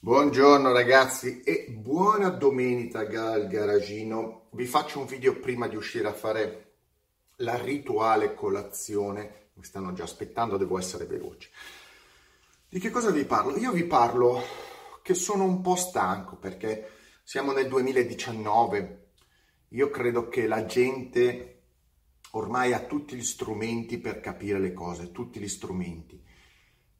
Buongiorno ragazzi e buona domenica dal garagino. Vi faccio un video prima di uscire a fare la rituale colazione. Mi stanno già aspettando, devo essere veloce. Di che cosa vi parlo? Io vi parlo che sono un po' stanco perché siamo nel 2019. Io credo che la gente ormai ha tutti gli strumenti per capire le cose, tutti gli strumenti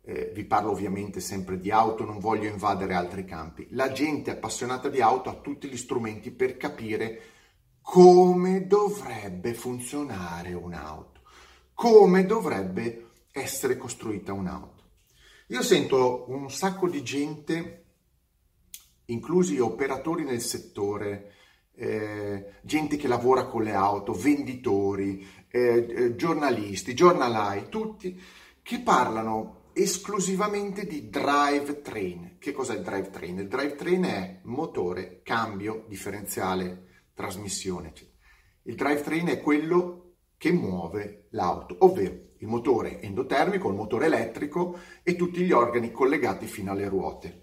eh, vi parlo ovviamente sempre di auto, non voglio invadere altri campi. La gente appassionata di auto ha tutti gli strumenti per capire come dovrebbe funzionare un'auto, come dovrebbe essere costruita un'auto. Io sento un sacco di gente, inclusi operatori nel settore, eh, gente che lavora con le auto, venditori, eh, eh giornalisti, giornalai, tutti che parlano esclusivamente di drivetrain. Che cos'è il drivetrain? Il drivetrain è motore, cambio, differenziale, trasmissione. Il drivetrain è quello che muove l'auto, ovvero il motore endotermico, il motore elettrico e tutti gli organi collegati fino alle ruote.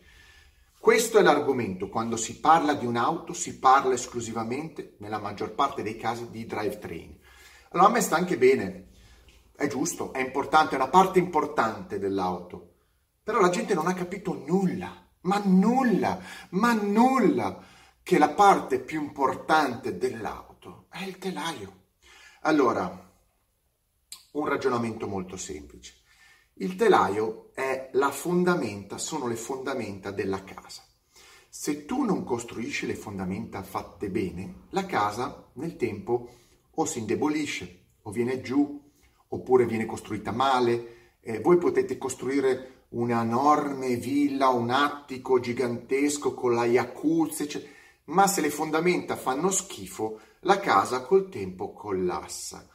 Questo è l'argomento, quando si parla di un'auto si parla esclusivamente, nella maggior parte dei casi, di drivetrain. Allora a me sta anche bene è giusto, è importante, è una parte importante dell'auto. Però la gente non ha capito nulla, ma nulla, ma nulla, che la parte più importante dell'auto è il telaio. Allora, un ragionamento molto semplice. Il telaio è la fondamenta, sono le fondamenta della casa. Se tu non costruisci le fondamenta fatte bene, la casa nel tempo o si indebolisce o viene giù oppure viene costruita male. Eh, voi potete costruire una enorme villa, un attico gigantesco con la jacuzzi, eccetera. ma se le fondamenta fanno schifo, la casa col tempo collassa.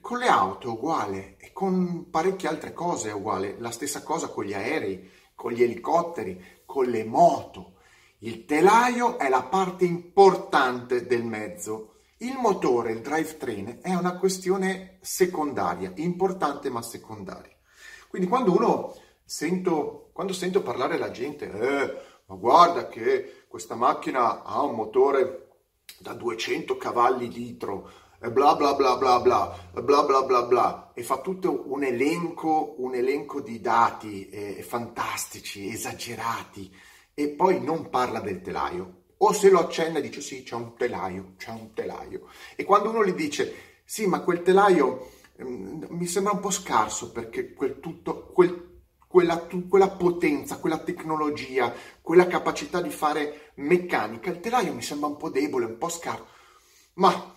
Con le auto è uguale e con parecchie altre cose è uguale, la stessa cosa con gli aerei, con gli elicotteri, con le moto. Il telaio è la parte importante del mezzo il motore, il drivetrain, è una questione secondaria, importante ma secondaria. Quindi quando uno sento, quando sento parlare la gente, eh, ma guarda che questa macchina ha un motore da 200 cavalli litro, bla bla bla bla bla, bla bla bla bla, e fa tutto un elenco, un elenco di dati eh, fantastici, esagerati, e poi non parla del telaio, o se lo accenna dice sì, c'è un telaio, c'è un telaio. E quando uno gli dice sì, ma quel telaio ehm, mi sembra un po' scarso perché quel tutto, quel, quella, quella potenza, quella tecnologia, quella capacità di fare meccanica, il telaio mi sembra un po' debole, un po' scarso. Ma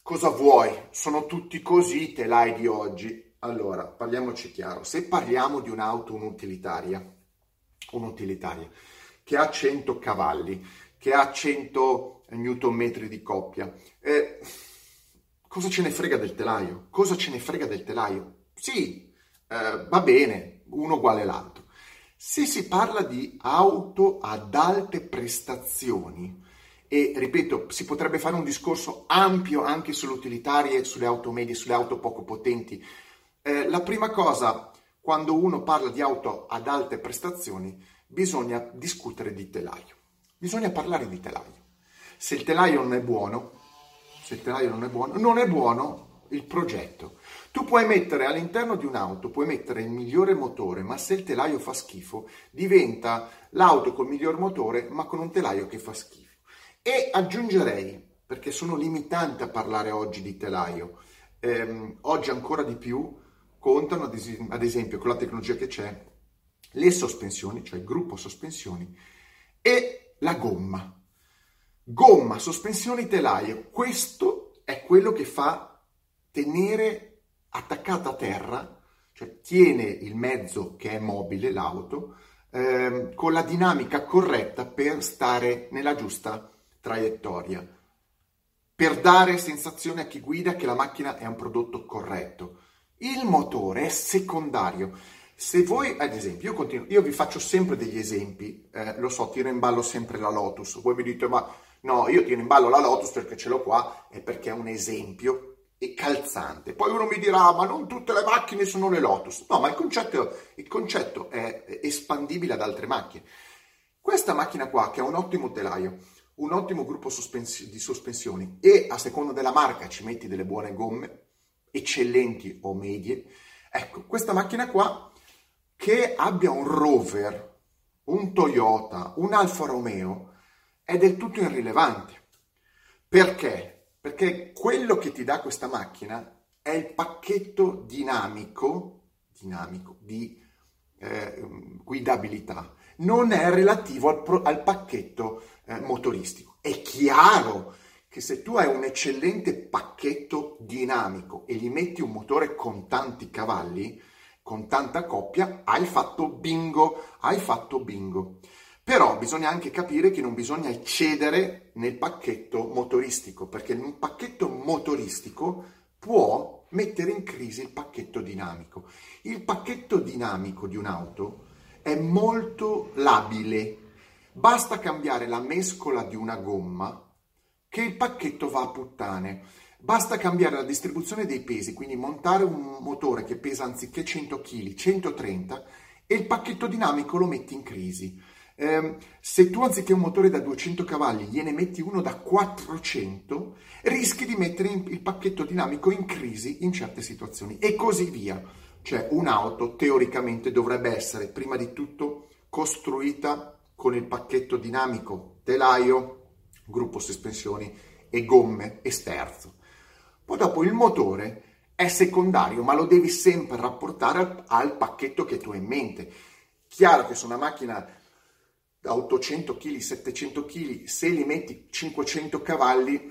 cosa vuoi? Sono tutti così i telai di oggi. Allora, parliamoci chiaro, se parliamo di un'auto un'utilitaria, un'utilitaria che ha 100 cavalli, che ha 100 Nm di coppia. Eh, cosa ce ne frega del telaio? Cosa ce ne frega del telaio? Sì, eh, va bene, uno uguale l'altro. Se si parla di auto ad alte prestazioni, e ripeto, si potrebbe fare un discorso ampio anche sulle utilitarie, sulle auto medie, sulle auto poco potenti. Eh, la prima cosa, quando uno parla di auto ad alte prestazioni, bisogna discutere di telaio bisogna parlare di telaio. Se il telaio non è buono, se il telaio non è buono, non è buono il progetto. Tu puoi mettere all'interno di un'auto, puoi mettere il migliore motore, ma se il telaio fa schifo, diventa l'auto col miglior motore, ma con un telaio che fa schifo. E aggiungerei, perché sono limitante a parlare oggi di telaio, ehm, oggi ancora di più contano, ad esempio, con la tecnologia che c'è, le sospensioni, cioè il gruppo sospensioni, e la gomma. Gomma, sospensioni telaio. Questo è quello che fa tenere attaccata a terra, cioè tiene il mezzo che è mobile, l'auto, eh, con la dinamica corretta per stare nella giusta traiettoria, per dare sensazione a chi guida che la macchina è un prodotto corretto. Il motore è secondario. Se voi, ad esempio, io, continuo, io vi faccio sempre degli esempi, eh, lo so, tiro in ballo sempre la Lotus, voi mi dite, ma no, io tiro in ballo la Lotus perché ce l'ho qua e perché è un esempio e calzante. Poi uno mi dirà, ma non tutte le macchine sono le Lotus. No, ma il concetto, il concetto è espandibile ad altre macchine. Questa macchina qua, che ha un ottimo telaio, un ottimo gruppo sospens- di sospensioni e a seconda della marca ci metti delle buone gomme, eccellenti o medie, ecco, questa macchina qua che abbia un Rover, un Toyota, un Alfa Romeo, è del tutto irrilevante. Perché? Perché quello che ti dà questa macchina è il pacchetto dinamico, dinamico di eh, guidabilità, non è relativo al, pro, al pacchetto eh, motoristico. È chiaro che se tu hai un eccellente pacchetto dinamico e gli metti un motore con tanti cavalli, con tanta coppia, hai fatto bingo, hai fatto bingo. Però bisogna anche capire che non bisogna eccedere nel pacchetto motoristico, perché un pacchetto motoristico può mettere in crisi il pacchetto dinamico. Il pacchetto dinamico di un'auto è molto labile. Basta cambiare la mescola di una gomma che il pacchetto va a puttane. Basta cambiare la distribuzione dei pesi, quindi montare un motore che pesa anziché 100 kg, 130 e il pacchetto dinamico lo metti in crisi. Eh, se tu anziché un motore da 200 cavalli gliene metti uno da 400, rischi di mettere il pacchetto dinamico in crisi in certe situazioni e così via. Cioè un'auto teoricamente dovrebbe essere prima di tutto costruita con il pacchetto dinamico, telaio, gruppo sospensioni e gomme e sterzo. Poi dopo il motore è secondario, ma lo devi sempre rapportare al, al pacchetto che tu hai in mente. Chiaro che su una macchina da 800 kg, 700 kg, se li metti 500 cavalli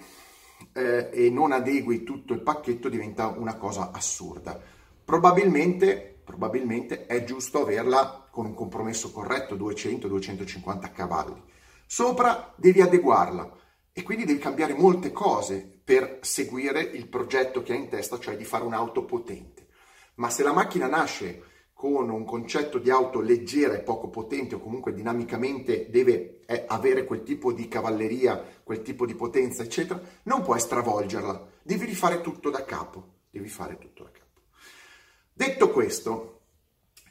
eh, e non adegui tutto il pacchetto diventa una cosa assurda. Probabilmente, probabilmente è giusto averla con un compromesso corretto, 200-250 cavalli. Sopra devi adeguarla e quindi devi cambiare molte cose per seguire il progetto che hai in testa, cioè di fare un'auto potente. Ma se la macchina nasce con un concetto di auto leggera e poco potente o comunque dinamicamente deve eh, avere quel tipo di cavalleria, quel tipo di potenza, eccetera, non puoi stravolgerla, devi rifare tutto da capo, devi fare tutto da capo. Detto questo,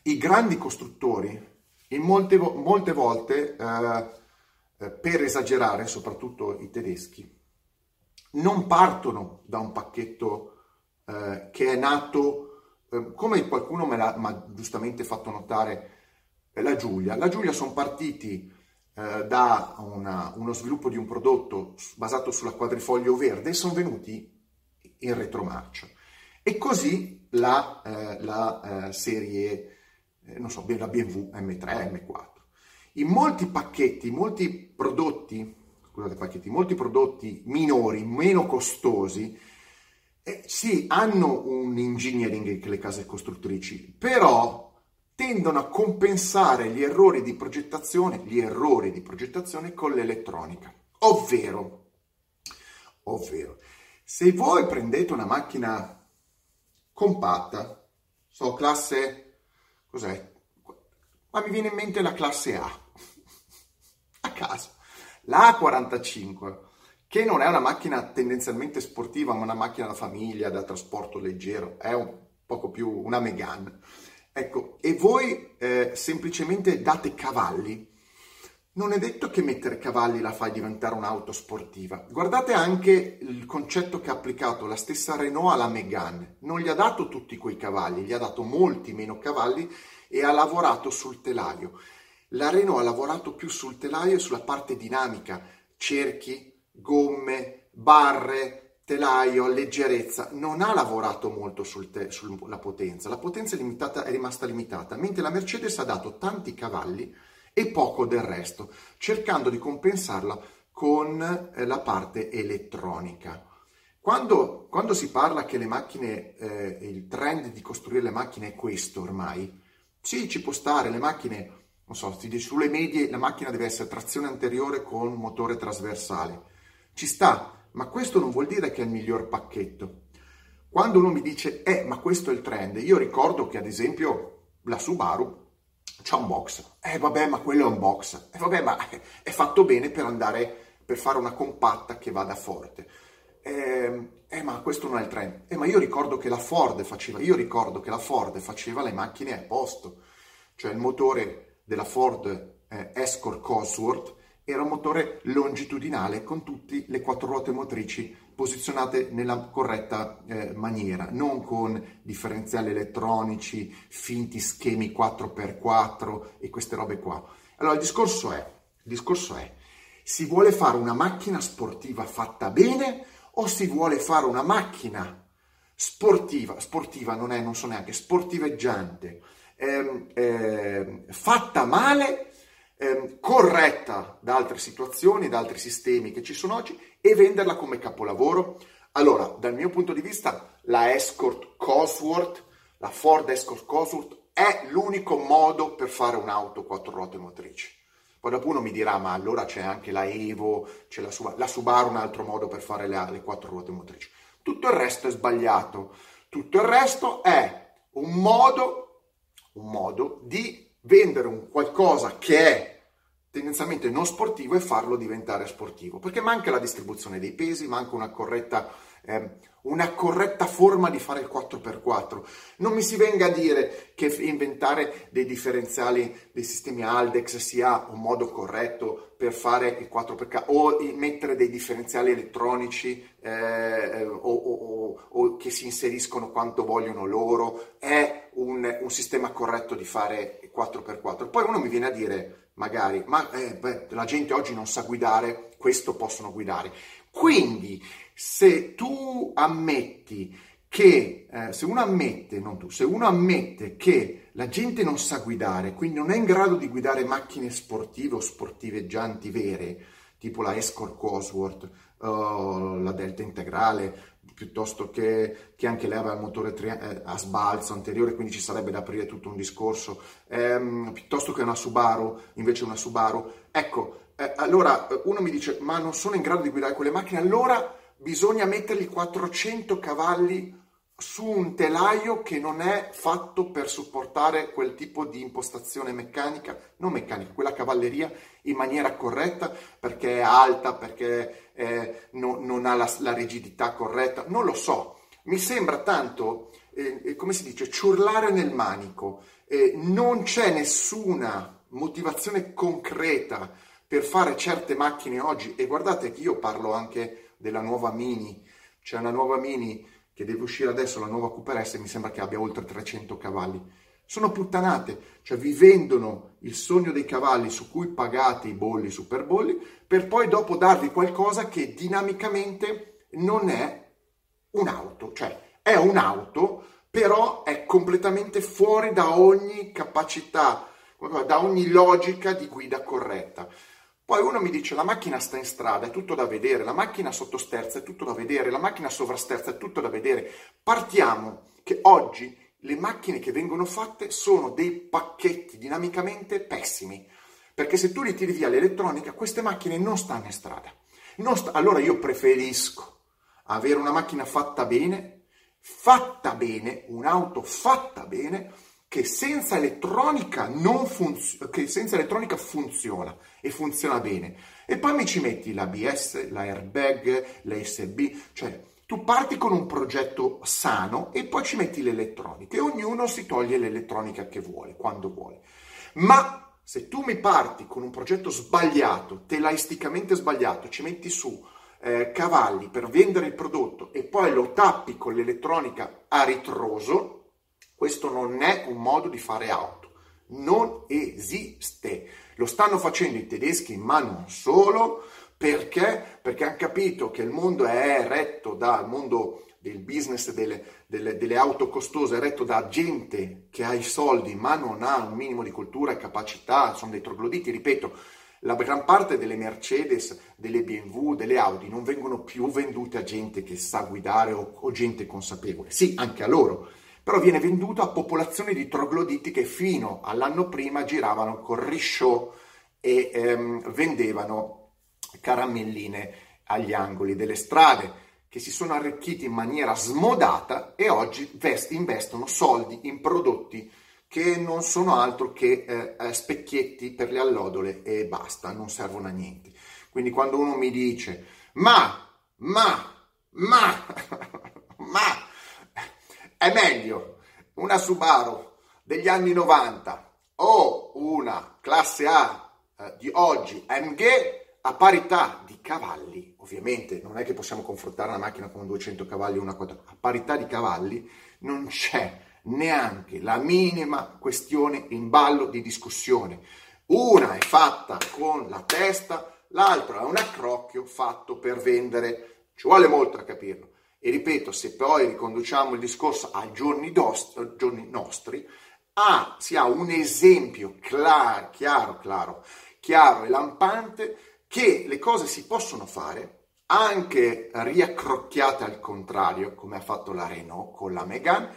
i grandi costruttori in molte, molte volte, eh, eh, per esagerare, soprattutto i tedeschi, non partono da un pacchetto eh, che è nato, eh, come qualcuno me l'ha giustamente fatto notare, la Giulia. La Giulia sono partiti eh, da una, uno sviluppo di un prodotto basato sulla quadrifoglio verde e sono venuti in retromarcia. E così la, eh, la eh, serie, eh, non so, la BMW M3, M4. In molti pacchetti, molti prodotti, scusate pacchetti, molti prodotti minori, meno costosi, eh, sì, hanno un engineering che le case costruttrici, però tendono a compensare gli errori di progettazione, gli errori di progettazione con l'elettronica. Ovvero, ovvero, se voi prendete una macchina compatta. So, classe... cos'è? Ma mi viene in mente la classe A. A caso. La A45, che non è una macchina tendenzialmente sportiva, ma una macchina da famiglia, da trasporto leggero, è un poco più una Megane. Ecco, e voi eh, semplicemente date cavalli non è detto che mettere cavalli la fai diventare un'auto sportiva. Guardate anche il concetto che ha applicato la stessa Renault alla Megane. Non gli ha dato tutti quei cavalli, gli ha dato molti meno cavalli e ha lavorato sul telaio. La Renault ha lavorato più sul telaio e sulla parte dinamica, cerchi, gomme, barre, telaio, leggerezza. Non ha lavorato molto sul te- sulla potenza. La potenza è, limitata, è rimasta limitata, mentre la Mercedes ha dato tanti cavalli e poco del resto, cercando di compensarla con eh, la parte elettronica. Quando, quando, si parla che le macchine, eh, il trend di costruire le macchine è questo ormai, sì, ci può stare, le macchine, non so, si dice sulle medie la macchina deve essere trazione anteriore con motore trasversale. Ci sta, ma questo non vuol dire che è il miglior pacchetto. Quando uno mi dice, eh, ma questo è il trend, io ricordo che ad esempio la Subaru c'ha un box. Eh vabbè, ma quello è un box. Eh vabbè, ma è fatto bene per andare, per fare una compatta che vada forte. Eh, eh, ma questo non è il trend. Eh, ma io ricordo che la Ford faceva, io ricordo che la Ford faceva le macchine a posto. Cioè il motore della Ford eh, Escort Cosworth era un motore longitudinale con tutte le quattro ruote motrici posizionate nella corretta eh, maniera, non con differenziali elettronici, finti schemi 4x4 e queste robe qua. Allora il discorso è, il discorso è, si vuole fare una macchina sportiva fatta bene o si vuole fare una macchina sportiva, sportiva non è, non so neanche, sportiveggiante, ehm, eh, fatta male ehm, corretta da altre situazioni, da altri sistemi che ci sono oggi e venderla come capolavoro? Allora, dal mio punto di vista, la Escort Cosworth, la Ford Escort Cosworth è l'unico modo per fare un'auto quattro ruote motrici. Poi dopo uno mi dirà, ma allora c'è anche la Evo, c'è la Subaru, la Subaru un altro modo per fare le, le quattro ruote motrici. Tutto il resto è sbagliato. Tutto il resto è un modo, un modo di vendere un qualcosa che è tendenzialmente non sportivo e farlo diventare sportivo, perché manca la distribuzione dei pesi, manca una corretta, eh, una corretta forma di fare il 4x4. Non mi si venga a dire che inventare dei differenziali dei sistemi Aldex sia un modo corretto per fare il 4x4 o mettere dei differenziali elettronici eh, o, o, o, che si inseriscono quanto vogliono loro è un, un sistema corretto di fare 4x4. Poi uno mi viene a dire, magari, ma eh, beh, la gente oggi non sa guidare, questo possono guidare. Quindi, se tu ammetti che, eh, se uno ammette, non tu, se uno ammette che la gente non sa guidare, quindi non è in grado di guidare macchine sportive o sportiveggianti vere, tipo la Escort Cosworth, uh, la Delta Integrale, piuttosto che, che anche lei aveva il motore tri- eh, a sbalzo anteriore, quindi ci sarebbe da aprire tutto un discorso, ehm, piuttosto che una Subaru, invece una Subaru. Ecco, eh, allora uno mi dice, ma non sono in grado di guidare quelle macchine, allora bisogna mettergli 400 cavalli su un telaio che non è fatto per supportare quel tipo di impostazione meccanica, non meccanica, quella cavalleria in maniera corretta perché è alta, perché eh, no, non ha la, la, rigidità corretta, non lo so. Mi sembra tanto, eh, come si dice, ciurlare nel manico. Eh, non c'è nessuna motivazione concreta per fare certe macchine oggi e guardate che io parlo anche della nuova Mini, c'è una nuova Mini che deve uscire adesso la nuova Cooper S, mi sembra che abbia oltre 300 cavalli. Sono puttanate, cioè vi vendono il sogno dei cavalli su cui pagate i bolli, super bolli, per poi dopo darvi qualcosa che dinamicamente non è un'auto, cioè è un'auto, però è completamente fuori da ogni capacità, da ogni logica di guida corretta. Poi uno mi dice la macchina sta in strada, è tutto da vedere, la macchina sottosterza è tutto da vedere, la macchina sovrasterza è tutto da vedere. Partiamo che oggi le macchine che vengono fatte sono dei pacchetti dinamicamente pessimi, perché se tu li tiri via l'elettronica, queste macchine non stanno in strada. Sta... Allora io preferisco avere una macchina fatta bene, fatta bene, un'auto fatta bene, che senza elettronica, non funz- che senza elettronica funziona e funziona bene. E poi mi ci metti l'ABS, l'airbag, l'ASB, cioè tu parti con un progetto sano e poi ci metti l'elettronica e ognuno si toglie l'elettronica che vuole, quando vuole. Ma se tu mi parti con un progetto sbagliato, telaisticamente sbagliato, ci metti su eh, cavalli per vendere il prodotto e poi lo tappi con l'elettronica a ritroso, questo non è un modo di fare auto, non esiste. Lo stanno facendo i tedeschi, ma non solo, perché? Perché hanno capito che il mondo è retto dal mondo del business delle, delle, delle, auto costose, è retto da gente che ha i soldi ma non ha un minimo di cultura e capacità, sono dei trogloditi, ripeto, la gran parte delle Mercedes, delle BMW, delle Audi non vengono più vendute a gente che sa guidare o, o gente consapevole, sì, anche a loro, però viene venduto a popolazioni di trogloditi che fino all'anno prima giravano con risciò e ehm, vendevano caramelline agli angoli delle strade, che si sono arricchiti in maniera smodata e oggi vest- investono soldi in prodotti che non sono altro che eh, eh specchietti per le allodole e basta, non servono a niente. Quindi quando uno mi dice ma, ma, ma, ma, è meglio una Subaru degli anni 90 o una classe A eh, di oggi MG a parità di cavalli, ovviamente non è che possiamo confrontare una macchina con 200 cavalli e una 4, a parità di cavalli non c'è neanche la minima questione in ballo di discussione. Una è fatta con la testa, l'altra è un accrocchio fatto per vendere, ci vuole molto a capirlo. E ripeto, se poi riconduciamo il discorso ai giorni, giorni nostri, ah, si ha un esempio chiaro, chiaro, chiaro, chiaro e lampante che le cose si possono fare anche riaccrocchiate al contrario, come ha fatto la Renault con la Megane,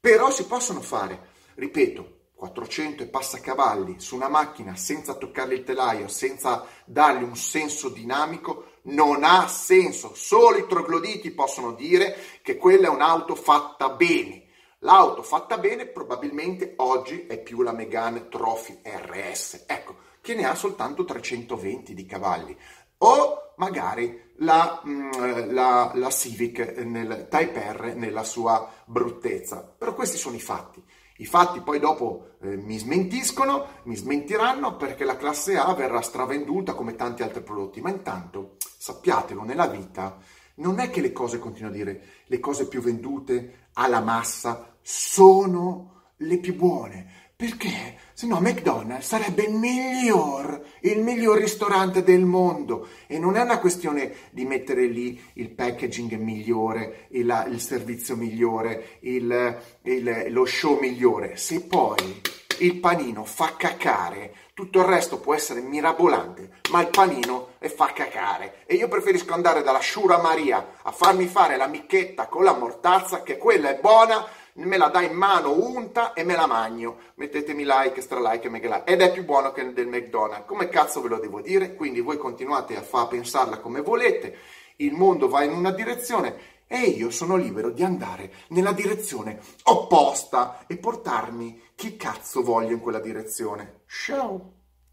però si possono fare, ripeto, 400 e passa cavalli su una macchina senza toccare il telaio, senza dargli un senso dinamico, non ha senso. Solo i trogloditi possono dire che quella è un'auto fatta bene. L'auto fatta bene probabilmente oggi è più la Megane Trophy RS. Ecco, che ne ha soltanto 320 di cavalli, o magari la, mm, la, la Civic nel Type R nella sua bruttezza. Però questi sono i fatti. I fatti poi dopo eh, mi smentiscono, mi smentiranno perché la classe A verrà stravenduta come tanti altri prodotti, ma intanto sappiatelo, nella vita non è che le cose, continuo a dire, le cose più vendute alla massa sono le più buone, perché se no McDonald's sarebbe il miglior, il miglior ristorante del mondo e non è una questione di mettere lì il packaging migliore, il, il servizio migliore, il, il, lo show migliore. Se poi il panino fa cacare, tutto il resto può essere mirabolante, ma il panino fa cacare. E io preferisco andare dalla Shura Maria a farmi fare la micchetta con la mortazza, che quella è buona me la dà in mano unta e me la magno. Mettetemi like, stra like e mega like. Ed è più buono che del McDonald's. Come cazzo ve lo devo dire? Quindi voi continuate a far pensarla come volete. Il mondo va in una direzione e io sono libero di andare nella direzione opposta e portarmi chi cazzo voglio in quella direzione. Ciao!